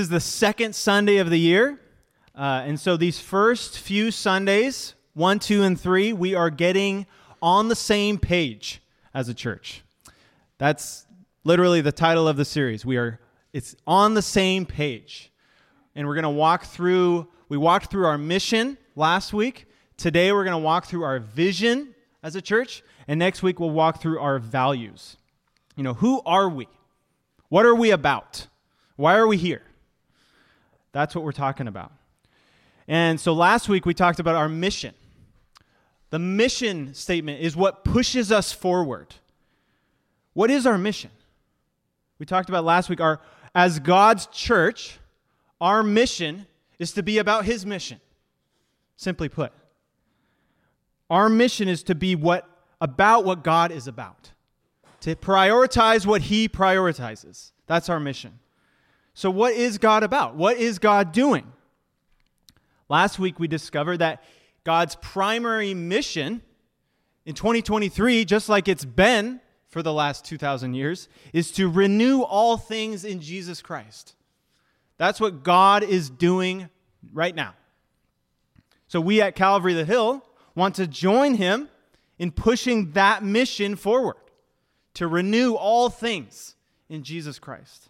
is the second Sunday of the year. Uh, and so these first few Sundays, one, two, and three, we are getting on the same page as a church. That's literally the title of the series. We are, it's on the same page. And we're going to walk through, we walked through our mission last week. Today we're going to walk through our vision as a church. And next week we'll walk through our values. You know, who are we? What are we about? Why are we here? That's what we're talking about. And so last week we talked about our mission. The mission statement is what pushes us forward. What is our mission? We talked about last week our as God's church, our mission is to be about his mission. Simply put. Our mission is to be what about what God is about. To prioritize what he prioritizes. That's our mission. So what is God about? What is God doing? Last week we discovered that God's primary mission in 2023, just like it's been for the last 2,000 years, is to renew all things in Jesus Christ. That's what God is doing right now. So we at Calvary the Hill want to join him in pushing that mission forward to renew all things in Jesus Christ.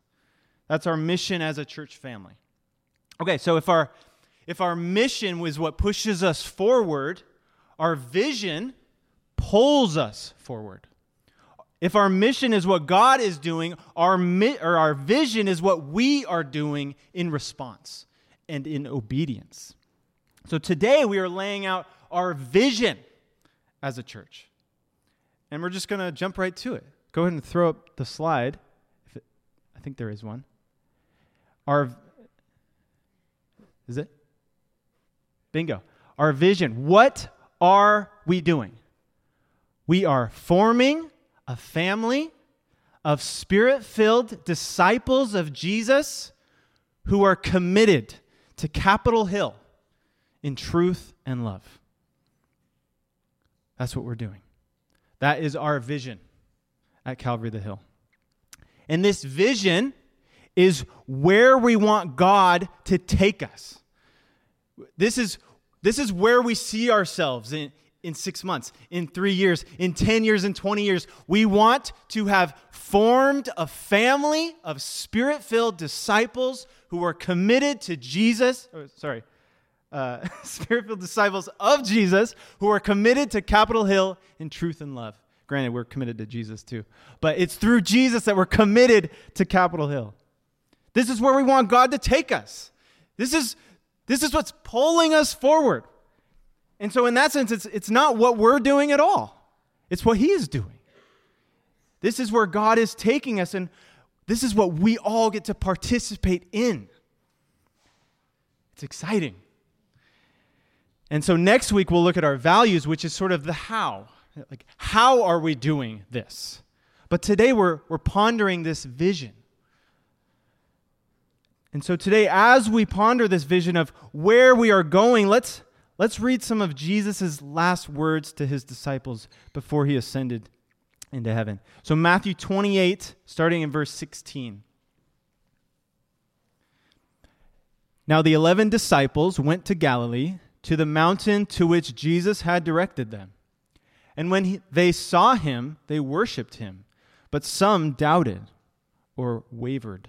That's our mission as a church family. Okay, so if our if our mission was what pushes us forward, our vision pulls us forward. If our mission is what God is doing, our, mi- or our vision is what we are doing in response and in obedience. So today we are laying out our vision as a church. And we're just going to jump right to it. Go ahead and throw up the slide. It, I think there is one. Our is it? Bingo. Our vision. What are we doing? We are forming a family of spirit filled disciples of Jesus who are committed to Capitol Hill in truth and love. That's what we're doing. That is our vision at Calvary the Hill. And this vision is where we want God to take us. This is, this is where we see ourselves in, in six months, in three years, in 10 years, in 20 years. We want to have formed a family of spirit filled disciples who are committed to Jesus. Oh, sorry, uh, spirit filled disciples of Jesus who are committed to Capitol Hill in truth and love. Granted, we're committed to Jesus too, but it's through Jesus that we're committed to Capitol Hill. This is where we want God to take us. This is, this is what's pulling us forward. And so, in that sense, it's, it's not what we're doing at all, it's what He is doing. This is where God is taking us, and this is what we all get to participate in. It's exciting. And so, next week, we'll look at our values, which is sort of the how. Like, how are we doing this? But today, we're, we're pondering this vision. And so today, as we ponder this vision of where we are going, let's, let's read some of Jesus' last words to his disciples before he ascended into heaven. So, Matthew 28, starting in verse 16. Now, the eleven disciples went to Galilee, to the mountain to which Jesus had directed them. And when he, they saw him, they worshiped him, but some doubted or wavered.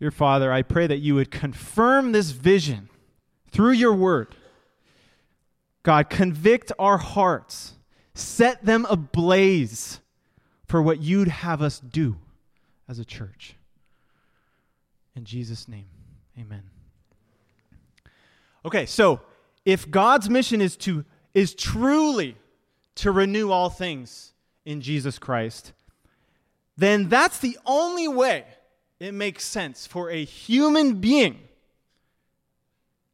Your Father, I pray that you would confirm this vision through your word. God, convict our hearts, set them ablaze for what you'd have us do as a church. In Jesus' name, amen. Okay, so if God's mission is to is truly to renew all things in Jesus Christ, then that's the only way it makes sense for a human being,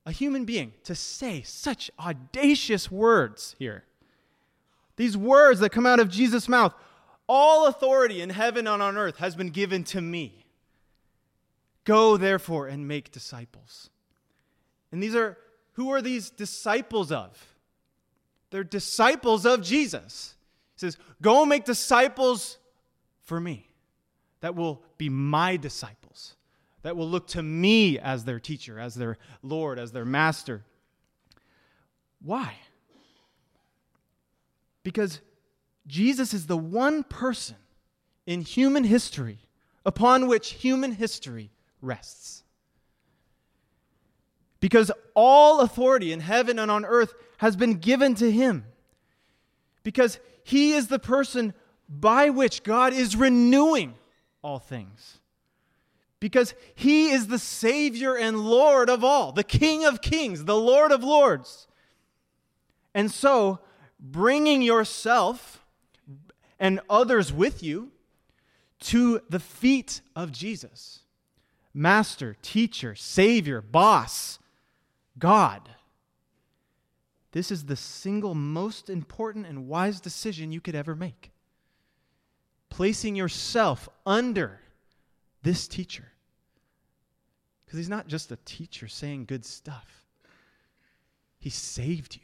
a human being, to say such audacious words here. These words that come out of Jesus' mouth all authority in heaven and on earth has been given to me. Go, therefore, and make disciples. And these are, who are these disciples of? They're disciples of Jesus. He says, Go make disciples for me that will be my disciples, that will look to me as their teacher, as their Lord, as their master. Why? Because Jesus is the one person in human history upon which human history rests. Because all authority in heaven and on earth has been given to him. Because he is the person by which God is renewing all things. Because he is the Savior and Lord of all, the King of kings, the Lord of lords. And so, bringing yourself and others with you to the feet of Jesus Master, teacher, Savior, boss, God. This is the single most important and wise decision you could ever make. Placing yourself under this teacher. Because he's not just a teacher saying good stuff, he saved you.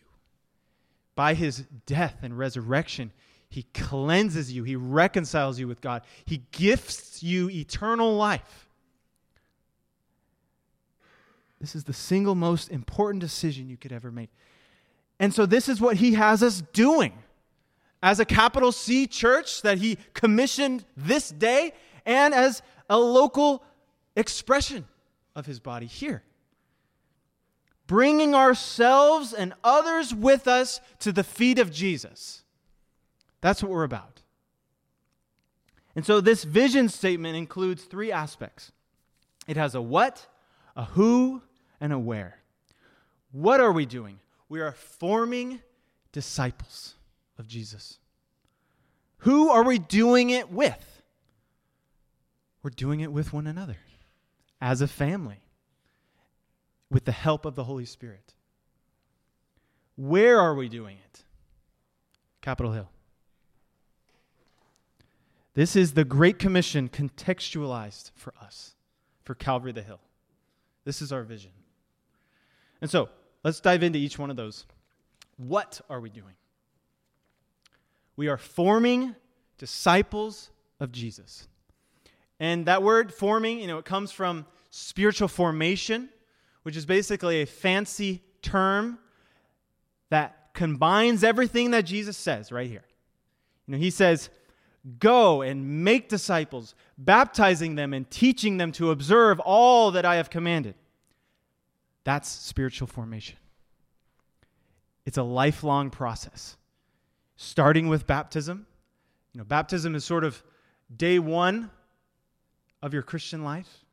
By his death and resurrection, he cleanses you, He reconciles you with God, He gifts you eternal life. This is the single most important decision you could ever make. And so, this is what He has us doing as a capital C church that He commissioned this day and as a local expression of His body here. Bringing ourselves and others with us to the feet of Jesus. That's what we're about. And so this vision statement includes three aspects it has a what, a who, and a where. What are we doing? We are forming disciples of Jesus. Who are we doing it with? We're doing it with one another, as a family, with the help of the Holy Spirit. Where are we doing it? Capitol Hill. This is the Great Commission contextualized for us, for Calvary the Hill. This is our vision. And so, let's dive into each one of those. What are we doing? We are forming disciples of Jesus. And that word forming, you know, it comes from spiritual formation, which is basically a fancy term that combines everything that Jesus says right here. You know, he says, Go and make disciples, baptizing them and teaching them to observe all that I have commanded. That's spiritual formation. It's a lifelong process, starting with baptism. You know, baptism is sort of day one of your Christian life.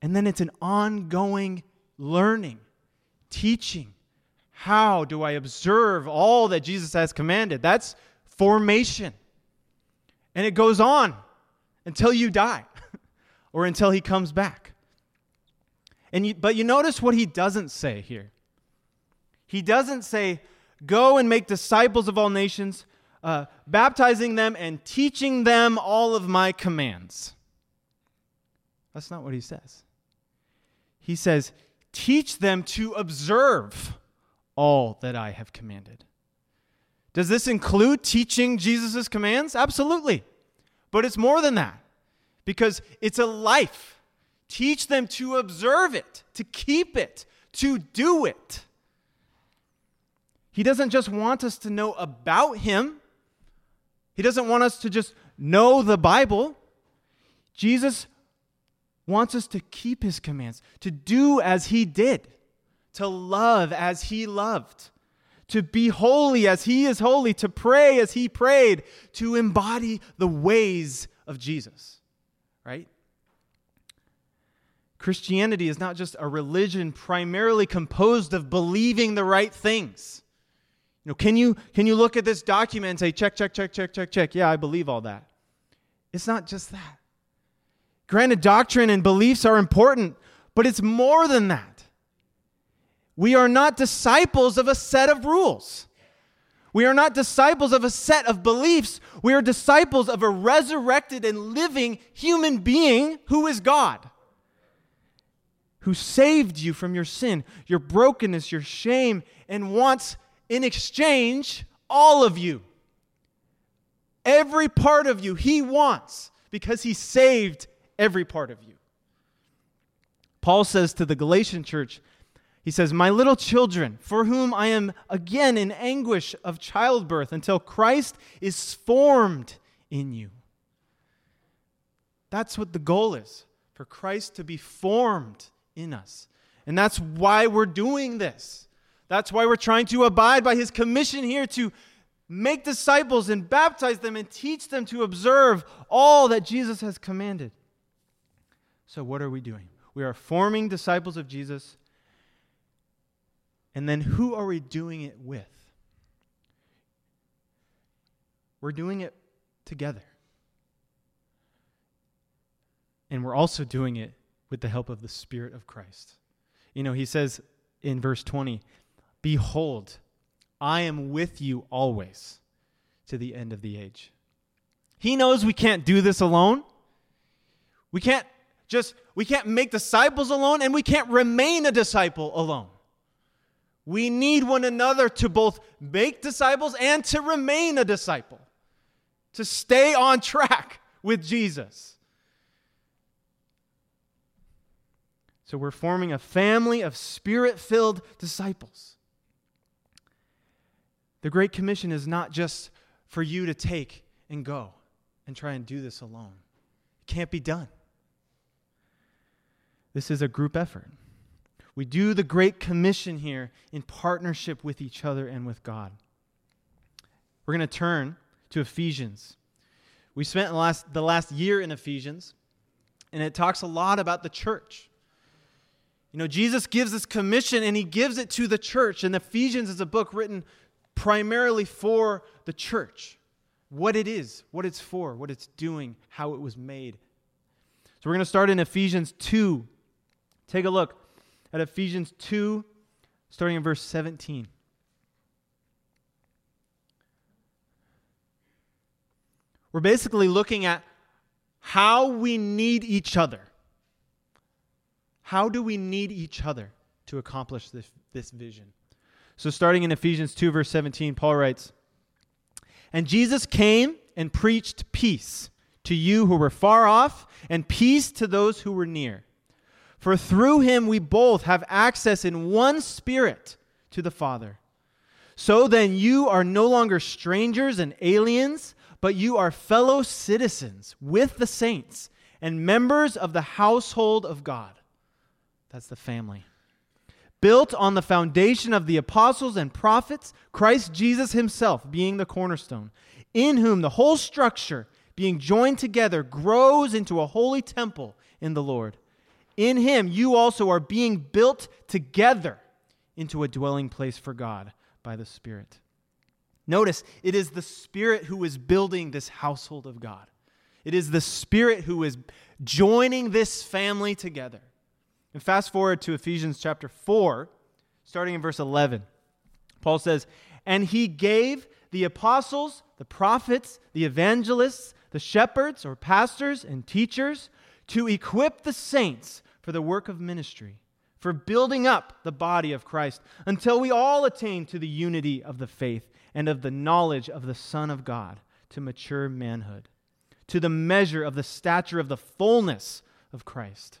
And then it's an ongoing learning, teaching. How do I observe all that Jesus has commanded? That's formation. And it goes on until you die or until he comes back. And you, but you notice what he doesn't say here. He doesn't say, Go and make disciples of all nations, uh, baptizing them and teaching them all of my commands. That's not what he says. He says, Teach them to observe all that I have commanded. Does this include teaching Jesus' commands? Absolutely. But it's more than that because it's a life. Teach them to observe it, to keep it, to do it. He doesn't just want us to know about Him, He doesn't want us to just know the Bible. Jesus wants us to keep His commands, to do as He did, to love as He loved to be holy as he is holy, to pray as he prayed, to embody the ways of Jesus, right? Christianity is not just a religion primarily composed of believing the right things. You know, can you can you look at this document and say check check check check check check, yeah, I believe all that. It's not just that. Granted, doctrine and beliefs are important, but it's more than that. We are not disciples of a set of rules. We are not disciples of a set of beliefs. We are disciples of a resurrected and living human being who is God, who saved you from your sin, your brokenness, your shame, and wants in exchange all of you. Every part of you, He wants because He saved every part of you. Paul says to the Galatian church, he says, My little children, for whom I am again in anguish of childbirth until Christ is formed in you. That's what the goal is for Christ to be formed in us. And that's why we're doing this. That's why we're trying to abide by his commission here to make disciples and baptize them and teach them to observe all that Jesus has commanded. So, what are we doing? We are forming disciples of Jesus and then who are we doing it with? We're doing it together. And we're also doing it with the help of the Spirit of Christ. You know, he says in verse 20, Behold, I am with you always to the end of the age. He knows we can't do this alone. We can't just, we can't make disciples alone, and we can't remain a disciple alone. We need one another to both make disciples and to remain a disciple, to stay on track with Jesus. So we're forming a family of spirit filled disciples. The Great Commission is not just for you to take and go and try and do this alone, it can't be done. This is a group effort. We do the Great Commission here in partnership with each other and with God. We're going to turn to Ephesians. We spent the last, the last year in Ephesians, and it talks a lot about the church. You know, Jesus gives this commission and he gives it to the church, and Ephesians is a book written primarily for the church what it is, what it's for, what it's doing, how it was made. So we're going to start in Ephesians 2. Take a look at Ephesians 2, starting in verse 17. We're basically looking at how we need each other. How do we need each other to accomplish this, this vision? So, starting in Ephesians 2, verse 17, Paul writes And Jesus came and preached peace to you who were far off, and peace to those who were near. For through him we both have access in one spirit to the Father. So then you are no longer strangers and aliens, but you are fellow citizens with the saints and members of the household of God. That's the family. Built on the foundation of the apostles and prophets, Christ Jesus himself being the cornerstone, in whom the whole structure, being joined together, grows into a holy temple in the Lord. In him, you also are being built together into a dwelling place for God by the Spirit. Notice, it is the Spirit who is building this household of God. It is the Spirit who is joining this family together. And fast forward to Ephesians chapter 4, starting in verse 11. Paul says, And he gave the apostles, the prophets, the evangelists, the shepherds or pastors and teachers to equip the saints for the work of ministry, for building up the body of Christ, until we all attain to the unity of the faith and of the knowledge of the Son of God, to mature manhood, to the measure of the stature of the fullness of Christ,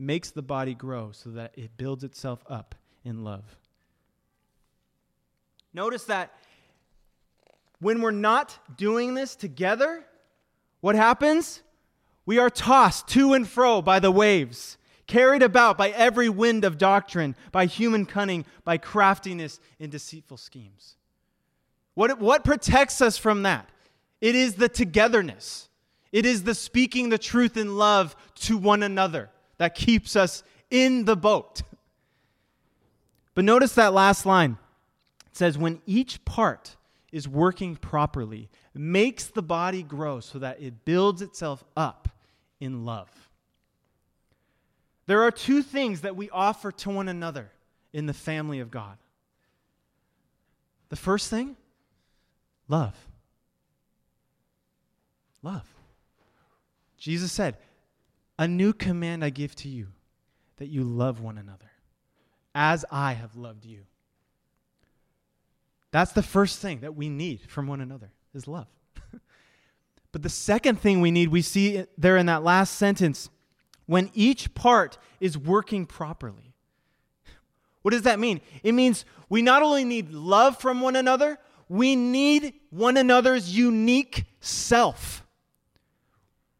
makes the body grow so that it builds itself up in love. Notice that when we're not doing this together, what happens? We are tossed to and fro by the waves, carried about by every wind of doctrine, by human cunning, by craftiness in deceitful schemes. What, what protects us from that? It is the togetherness. It is the speaking the truth in love to one another that keeps us in the boat. But notice that last line. It says, when each part is working properly, makes the body grow so that it builds itself up in love. There are two things that we offer to one another in the family of God. The first thing, love. Love. Jesus said, A new command I give to you, that you love one another, as I have loved you. That's the first thing that we need from one another is love. but the second thing we need, we see there in that last sentence, when each part is working properly. What does that mean? It means we not only need love from one another, we need one another's unique self.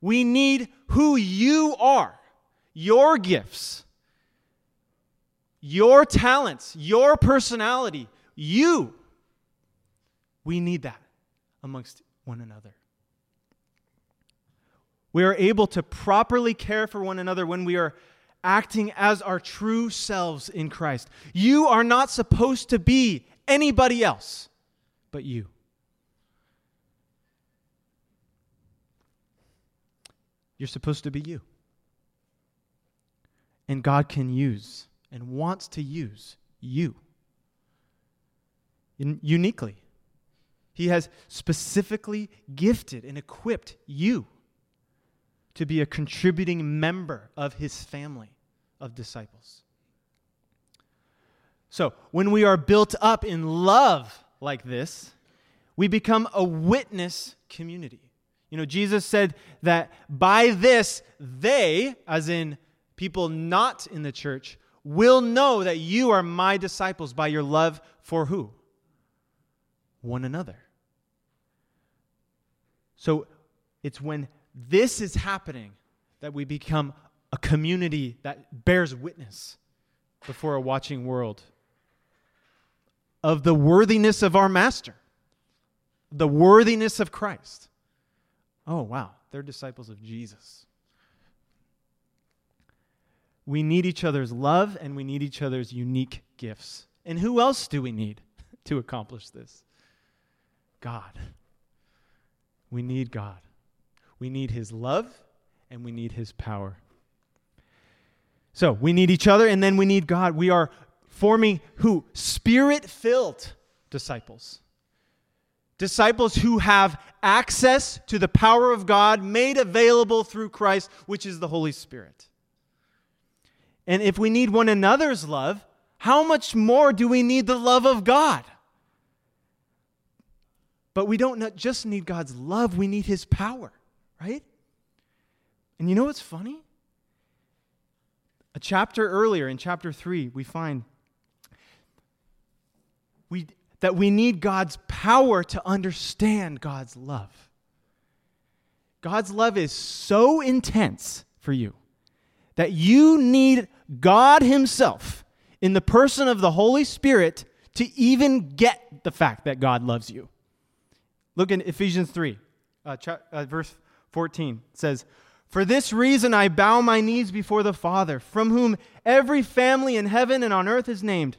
We need who you are, your gifts, your talents, your personality, you. We need that amongst one another. We are able to properly care for one another when we are acting as our true selves in Christ. You are not supposed to be anybody else but you. You're supposed to be you. And God can use and wants to use you uniquely. He has specifically gifted and equipped you to be a contributing member of his family of disciples. So, when we are built up in love like this, we become a witness community. You know, Jesus said that by this, they, as in people not in the church, will know that you are my disciples by your love for who? One another. So it's when this is happening that we become a community that bears witness before a watching world of the worthiness of our master, the worthiness of Christ. Oh, wow, they're disciples of Jesus. We need each other's love and we need each other's unique gifts. And who else do we need to accomplish this? God. We need God. We need His love and we need His power. So we need each other and then we need God. We are forming who? Spirit filled disciples. Disciples who have access to the power of God made available through Christ, which is the Holy Spirit. And if we need one another's love, how much more do we need the love of God? But we don't just need God's love, we need His power, right? And you know what's funny? A chapter earlier, in chapter 3, we find we, that we need God's power to understand God's love. God's love is so intense for you that you need God Himself in the person of the Holy Spirit to even get the fact that God loves you. Look in Ephesians 3, uh, ch- uh, verse 14. Says, For this reason I bow my knees before the Father, from whom every family in heaven and on earth is named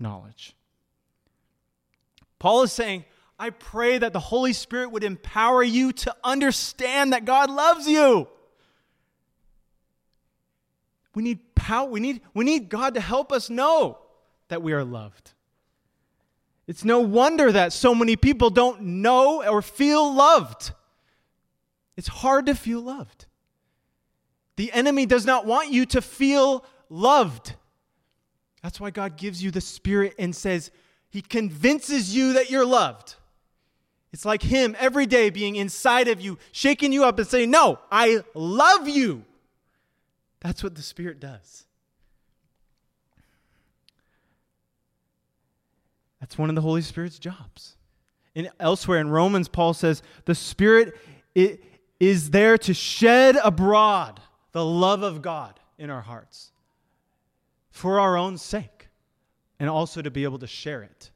knowledge. Paul is saying, I pray that the Holy Spirit would empower you to understand that God loves you. We need power. We need, we need God to help us know that we are loved. It's no wonder that so many people don't know or feel loved. It's hard to feel loved. The enemy does not want you to feel loved. That's why God gives you the Spirit and says, He convinces you that you're loved. It's like Him every day being inside of you, shaking you up and saying, No, I love you. That's what the Spirit does. That's one of the Holy Spirit's jobs. And elsewhere in Romans, Paul says, The Spirit is there to shed abroad the love of God in our hearts for our own sake and also to be able to share it.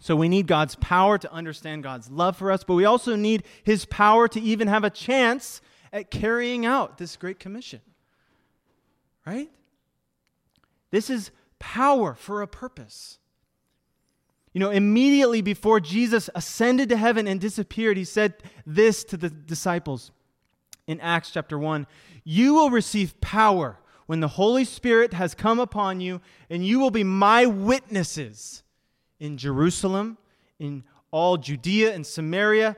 So we need God's power to understand God's love for us, but we also need His power to even have a chance at carrying out this great commission. Right? This is power for a purpose. You know, immediately before Jesus ascended to heaven and disappeared, he said this to the disciples in Acts chapter 1 You will receive power when the Holy Spirit has come upon you, and you will be my witnesses in Jerusalem, in all Judea and Samaria,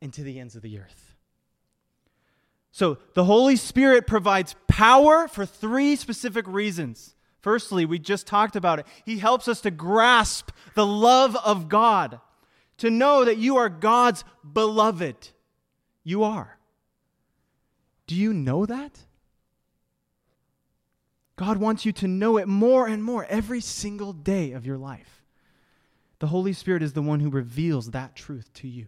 and to the ends of the earth. So the Holy Spirit provides power for three specific reasons. Firstly, we just talked about it. He helps us to grasp the love of God, to know that you are God's beloved. You are. Do you know that? God wants you to know it more and more every single day of your life. The Holy Spirit is the one who reveals that truth to you.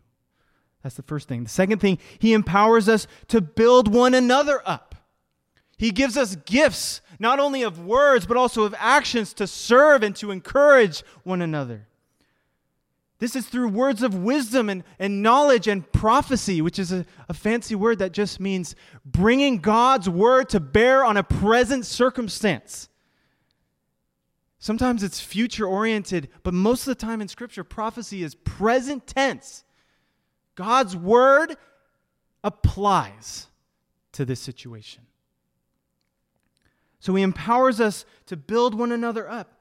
That's the first thing. The second thing, He empowers us to build one another up. He gives us gifts, not only of words, but also of actions to serve and to encourage one another. This is through words of wisdom and, and knowledge and prophecy, which is a, a fancy word that just means bringing God's word to bear on a present circumstance. Sometimes it's future oriented, but most of the time in Scripture, prophecy is present tense. God's word applies to this situation. So he empowers us to build one another up.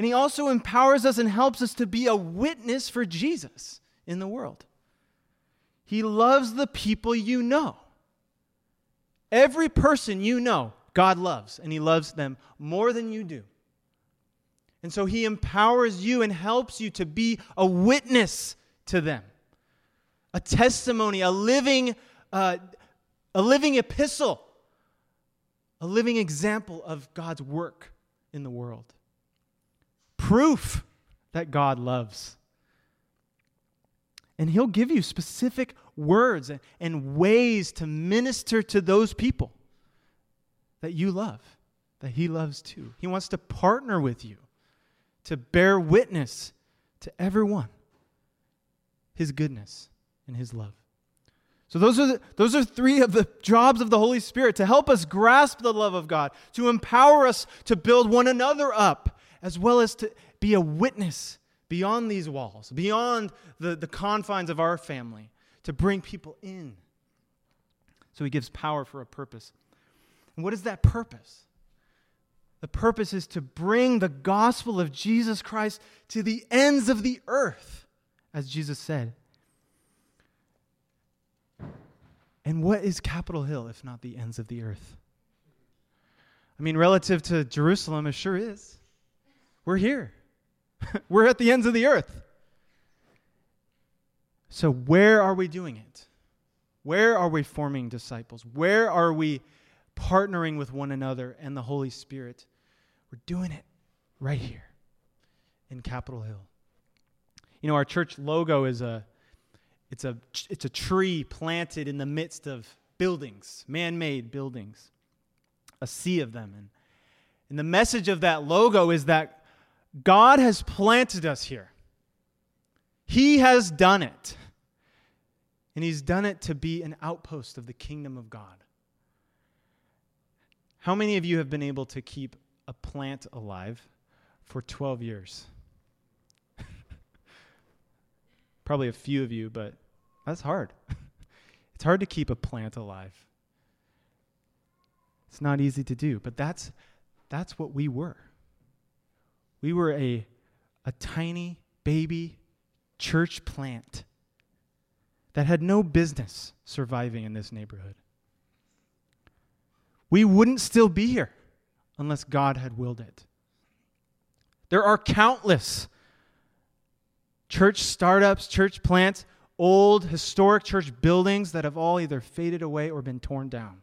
And he also empowers us and helps us to be a witness for Jesus in the world. He loves the people you know. Every person you know, God loves, and he loves them more than you do. And so he empowers you and helps you to be a witness to them, a testimony, a living, uh, a living epistle, a living example of God's work in the world proof that God loves. And He'll give you specific words and ways to minister to those people that you love, that He loves too. He wants to partner with you to bear witness to everyone His goodness and His love. So those are the, those are three of the jobs of the Holy Spirit to help us grasp the love of God, to empower us to build one another up, as well as to be a witness beyond these walls, beyond the, the confines of our family, to bring people in. So he gives power for a purpose. And what is that purpose? The purpose is to bring the gospel of Jesus Christ to the ends of the earth, as Jesus said. And what is Capitol Hill if not the ends of the earth? I mean, relative to Jerusalem, it sure is. We're here, we're at the ends of the earth. So, where are we doing it? Where are we forming disciples? Where are we partnering with one another and the Holy Spirit? We're doing it right here in Capitol Hill. You know, our church logo is a it's a it's a tree planted in the midst of buildings, man-made buildings. A sea of them and and the message of that logo is that God has planted us here. He has done it. And He's done it to be an outpost of the kingdom of God. How many of you have been able to keep a plant alive for 12 years? Probably a few of you, but that's hard. it's hard to keep a plant alive. It's not easy to do, but that's that's what we were. We were a, a tiny baby church plant that had no business surviving in this neighborhood. we wouldn't still be here unless God had willed it. There are countless church startups, church plants, old historic church buildings that have all either faded away or been torn down.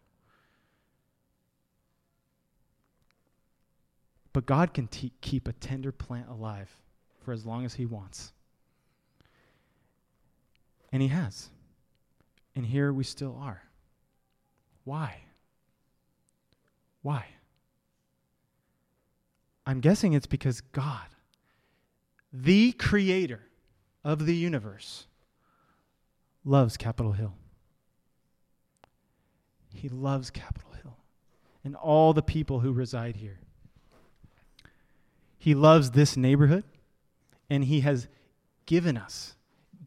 But God can te- keep a tender plant alive for as long as He wants. And He has. And here we still are. Why? Why? I'm guessing it's because God, the creator of the universe, loves Capitol Hill. He loves Capitol Hill and all the people who reside here. He loves this neighborhood, and He has given us,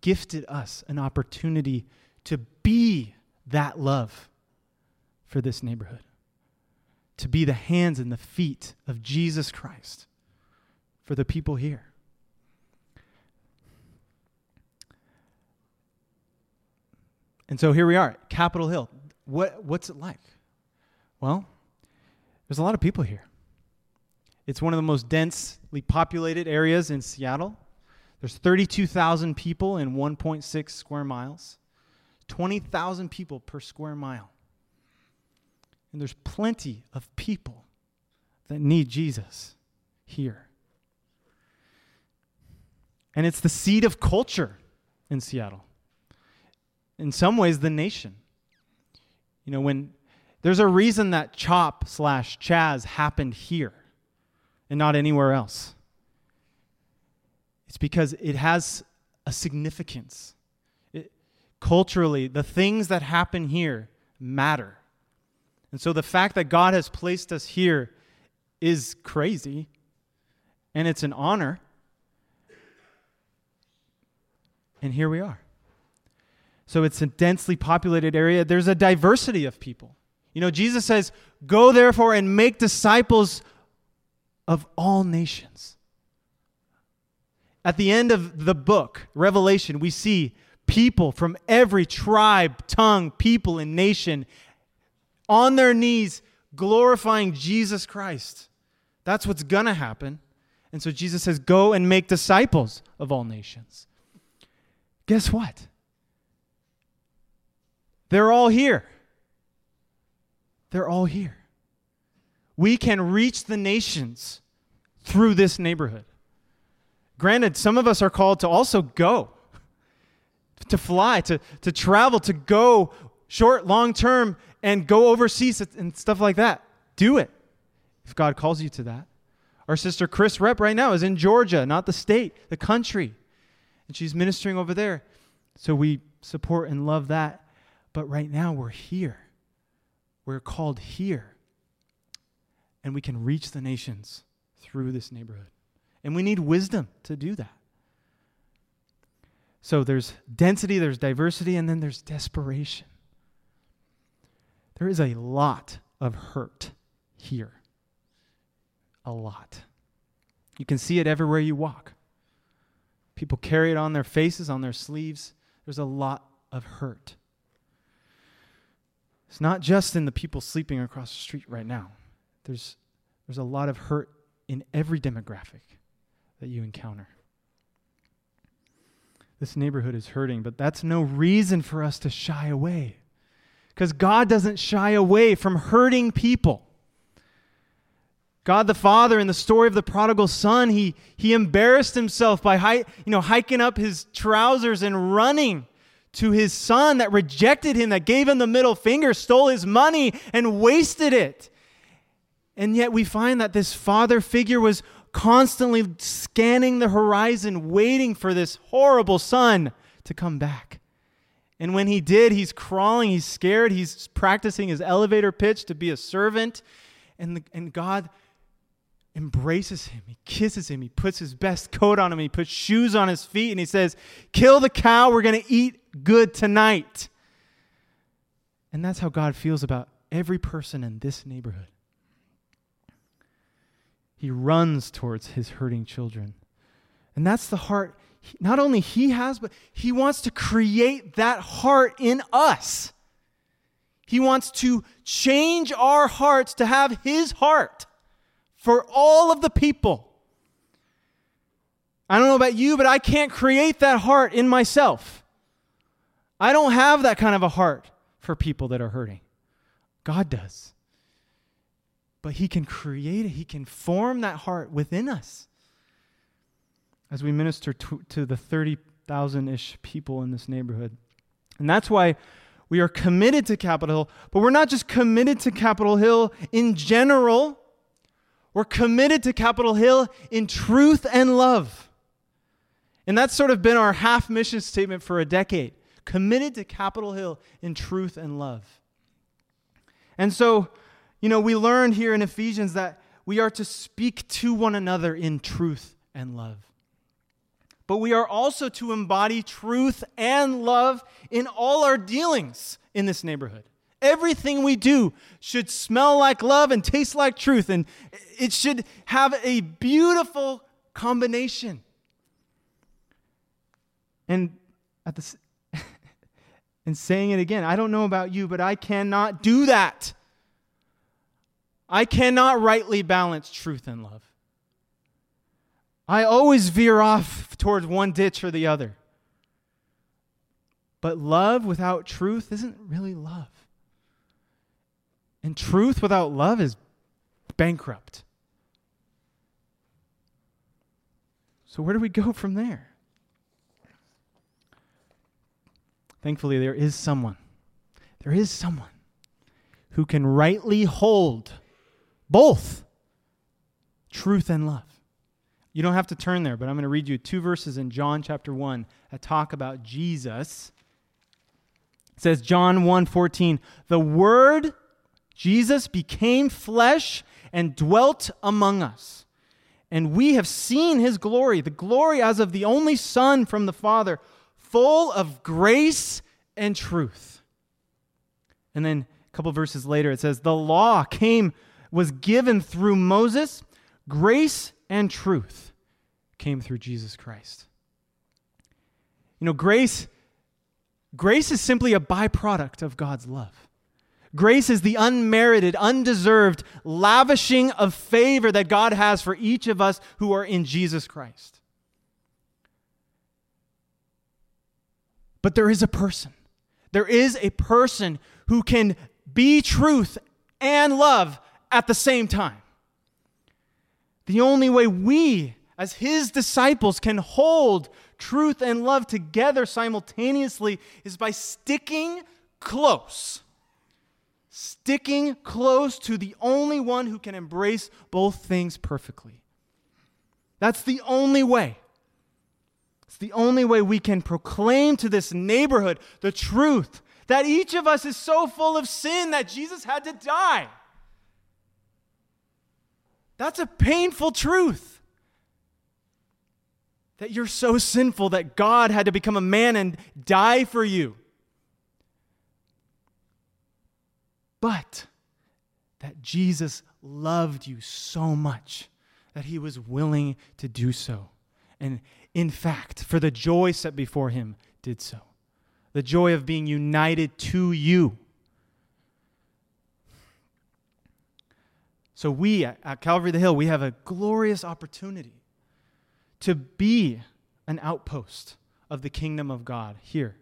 gifted us an opportunity to be that love for this neighborhood to be the hands and the feet of Jesus Christ for the people here. And so here we are, Capitol Hill. What, what's it like? Well, there's a lot of people here. It's one of the most densely populated areas in Seattle. There's 32,000 people in 1.6 square miles, 20,000 people per square mile. And there's plenty of people that need Jesus here. And it's the seed of culture in Seattle. In some ways, the nation. You know, when there's a reason that CHOP slash CHAZ happened here and not anywhere else. It's because it has a significance. It, culturally, the things that happen here matter. And so the fact that God has placed us here is crazy, and it's an honor. And here we are. So it's a densely populated area. There's a diversity of people. You know, Jesus says, Go therefore and make disciples of all nations. At the end of the book, Revelation, we see people from every tribe, tongue, people, and nation on their knees glorifying Jesus Christ. That's what's going to happen. And so Jesus says, Go and make disciples of all nations. Guess what? They're all here. They're all here. We can reach the nations through this neighborhood. Granted, some of us are called to also go, to fly, to, to travel, to go short, long term, and go overseas and stuff like that. Do it if God calls you to that. Our sister Chris Rep right now is in Georgia, not the state, the country. And she's ministering over there. So we support and love that. But right now we're here. We're called here. And we can reach the nations through this neighborhood. And we need wisdom to do that. So there's density, there's diversity, and then there's desperation. There is a lot of hurt here. A lot. You can see it everywhere you walk. People carry it on their faces, on their sleeves. There's a lot of hurt. It's not just in the people sleeping across the street right now. There's, there's a lot of hurt in every demographic that you encounter. This neighborhood is hurting, but that's no reason for us to shy away because God doesn't shy away from hurting people. God the Father, in the story of the prodigal son, he, he embarrassed himself by hi, you know, hiking up his trousers and running to his son that rejected him, that gave him the middle finger, stole his money, and wasted it. And yet we find that this father figure was constantly scanning the horizon, waiting for this horrible son to come back. And when he did, he's crawling, he's scared, he's practicing his elevator pitch to be a servant. And, the, and God embraces him. He kisses him. He puts his best coat on him. He puts shoes on his feet. And he says, Kill the cow. We're going to eat good tonight. And that's how God feels about every person in this neighborhood. He runs towards his hurting children. And that's the heart not only he has, but he wants to create that heart in us. He wants to change our hearts to have His heart for all of the people. I don't know about you, but I can't create that heart in myself. I don't have that kind of a heart for people that are hurting. God does. But He can create it, He can form that heart within us. As we minister to, to the 30,000 ish people in this neighborhood. And that's why we are committed to Capitol Hill, but we're not just committed to Capitol Hill in general. We're committed to Capitol Hill in truth and love. And that's sort of been our half mission statement for a decade committed to Capitol Hill in truth and love. And so, you know, we learned here in Ephesians that we are to speak to one another in truth and love but we are also to embody truth and love in all our dealings in this neighborhood. Everything we do should smell like love and taste like truth, and it should have a beautiful combination. And at the and saying it again, I don't know about you, but I cannot do that. I cannot rightly balance truth and love. I always veer off towards one ditch or the other. But love without truth isn't really love. And truth without love is bankrupt. So, where do we go from there? Thankfully, there is someone. There is someone who can rightly hold both truth and love. You don't have to turn there, but I'm going to read you two verses in John chapter 1 that talk about Jesus. It says John 1:14, "The word Jesus became flesh and dwelt among us. And we have seen his glory, the glory as of the only son from the Father, full of grace and truth." And then a couple verses later it says, "The law came was given through Moses, grace and truth came through Jesus Christ. You know, grace grace is simply a byproduct of God's love. Grace is the unmerited, undeserved lavishing of favor that God has for each of us who are in Jesus Christ. But there is a person. There is a person who can be truth and love at the same time. The only way we, as his disciples, can hold truth and love together simultaneously is by sticking close. Sticking close to the only one who can embrace both things perfectly. That's the only way. It's the only way we can proclaim to this neighborhood the truth that each of us is so full of sin that Jesus had to die. That's a painful truth. That you're so sinful that God had to become a man and die for you. But that Jesus loved you so much that he was willing to do so. And in fact, for the joy set before him, did so. The joy of being united to you. So, we at Calvary the Hill, we have a glorious opportunity to be an outpost of the kingdom of God here.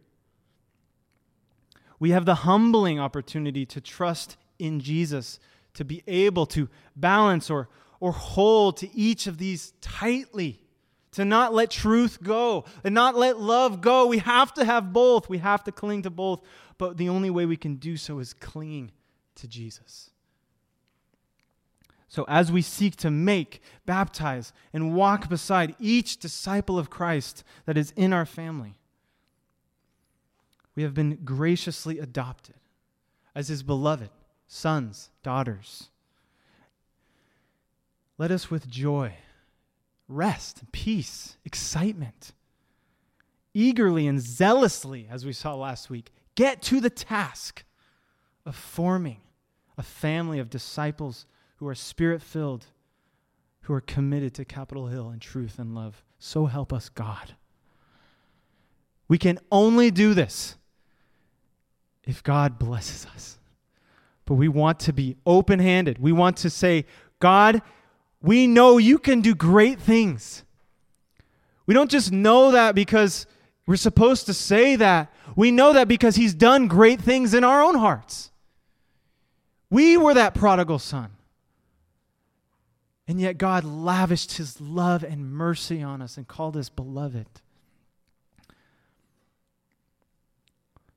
We have the humbling opportunity to trust in Jesus, to be able to balance or, or hold to each of these tightly, to not let truth go and not let love go. We have to have both. We have to cling to both. But the only way we can do so is clinging to Jesus. So, as we seek to make, baptize, and walk beside each disciple of Christ that is in our family, we have been graciously adopted as his beloved sons, daughters. Let us with joy, rest, peace, excitement, eagerly and zealously, as we saw last week, get to the task of forming a family of disciples who are spirit filled, who are committed to Capitol Hill and truth and love. So help us, God. We can only do this if God blesses us, but we want to be open handed. We want to say, God, we know you can do great things. We don't just know that because we're supposed to say that. We know that because He's done great things in our own hearts. We were that prodigal son. And yet God lavished His love and mercy on us and called us beloved.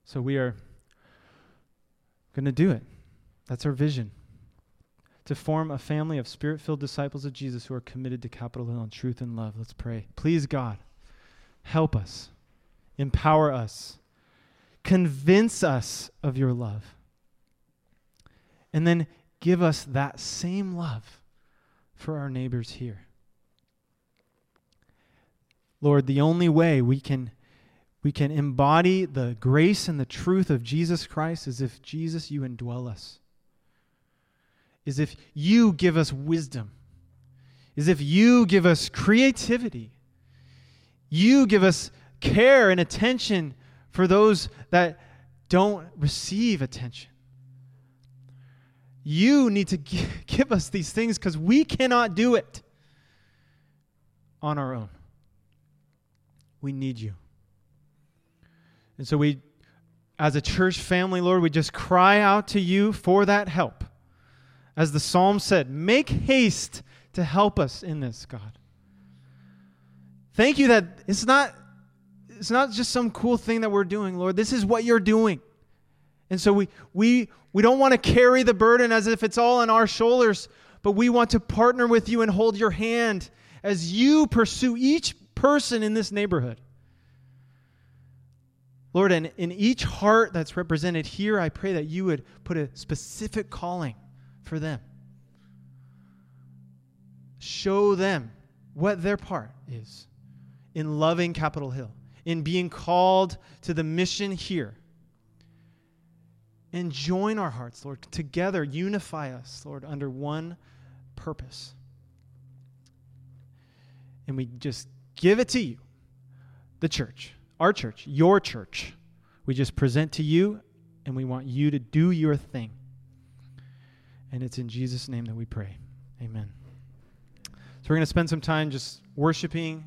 So we are going to do it. That's our vision to form a family of spirit filled disciples of Jesus who are committed to Capitol Hill in truth and love. Let's pray. Please, God, help us, empower us, convince us of your love, and then give us that same love for our neighbors here. Lord, the only way we can we can embody the grace and the truth of Jesus Christ is if Jesus you indwell us is if you give us wisdom, is if you give us creativity, you give us care and attention for those that don't receive attention. You need to give us these things because we cannot do it on our own. We need you. And so we, as a church family, Lord, we just cry out to you for that help. As the psalm said, make haste to help us in this, God. Thank you that it's not it's not just some cool thing that we're doing, Lord. This is what you're doing. And so we we we don't want to carry the burden as if it's all on our shoulders, but we want to partner with you and hold your hand as you pursue each person in this neighborhood. Lord, and in each heart that's represented here, I pray that you would put a specific calling for them. Show them what their part is in loving Capitol Hill, in being called to the mission here. And join our hearts, Lord. Together, unify us, Lord, under one purpose. And we just give it to you, the church, our church, your church. We just present to you, and we want you to do your thing. And it's in Jesus' name that we pray. Amen. So we're going to spend some time just worshiping.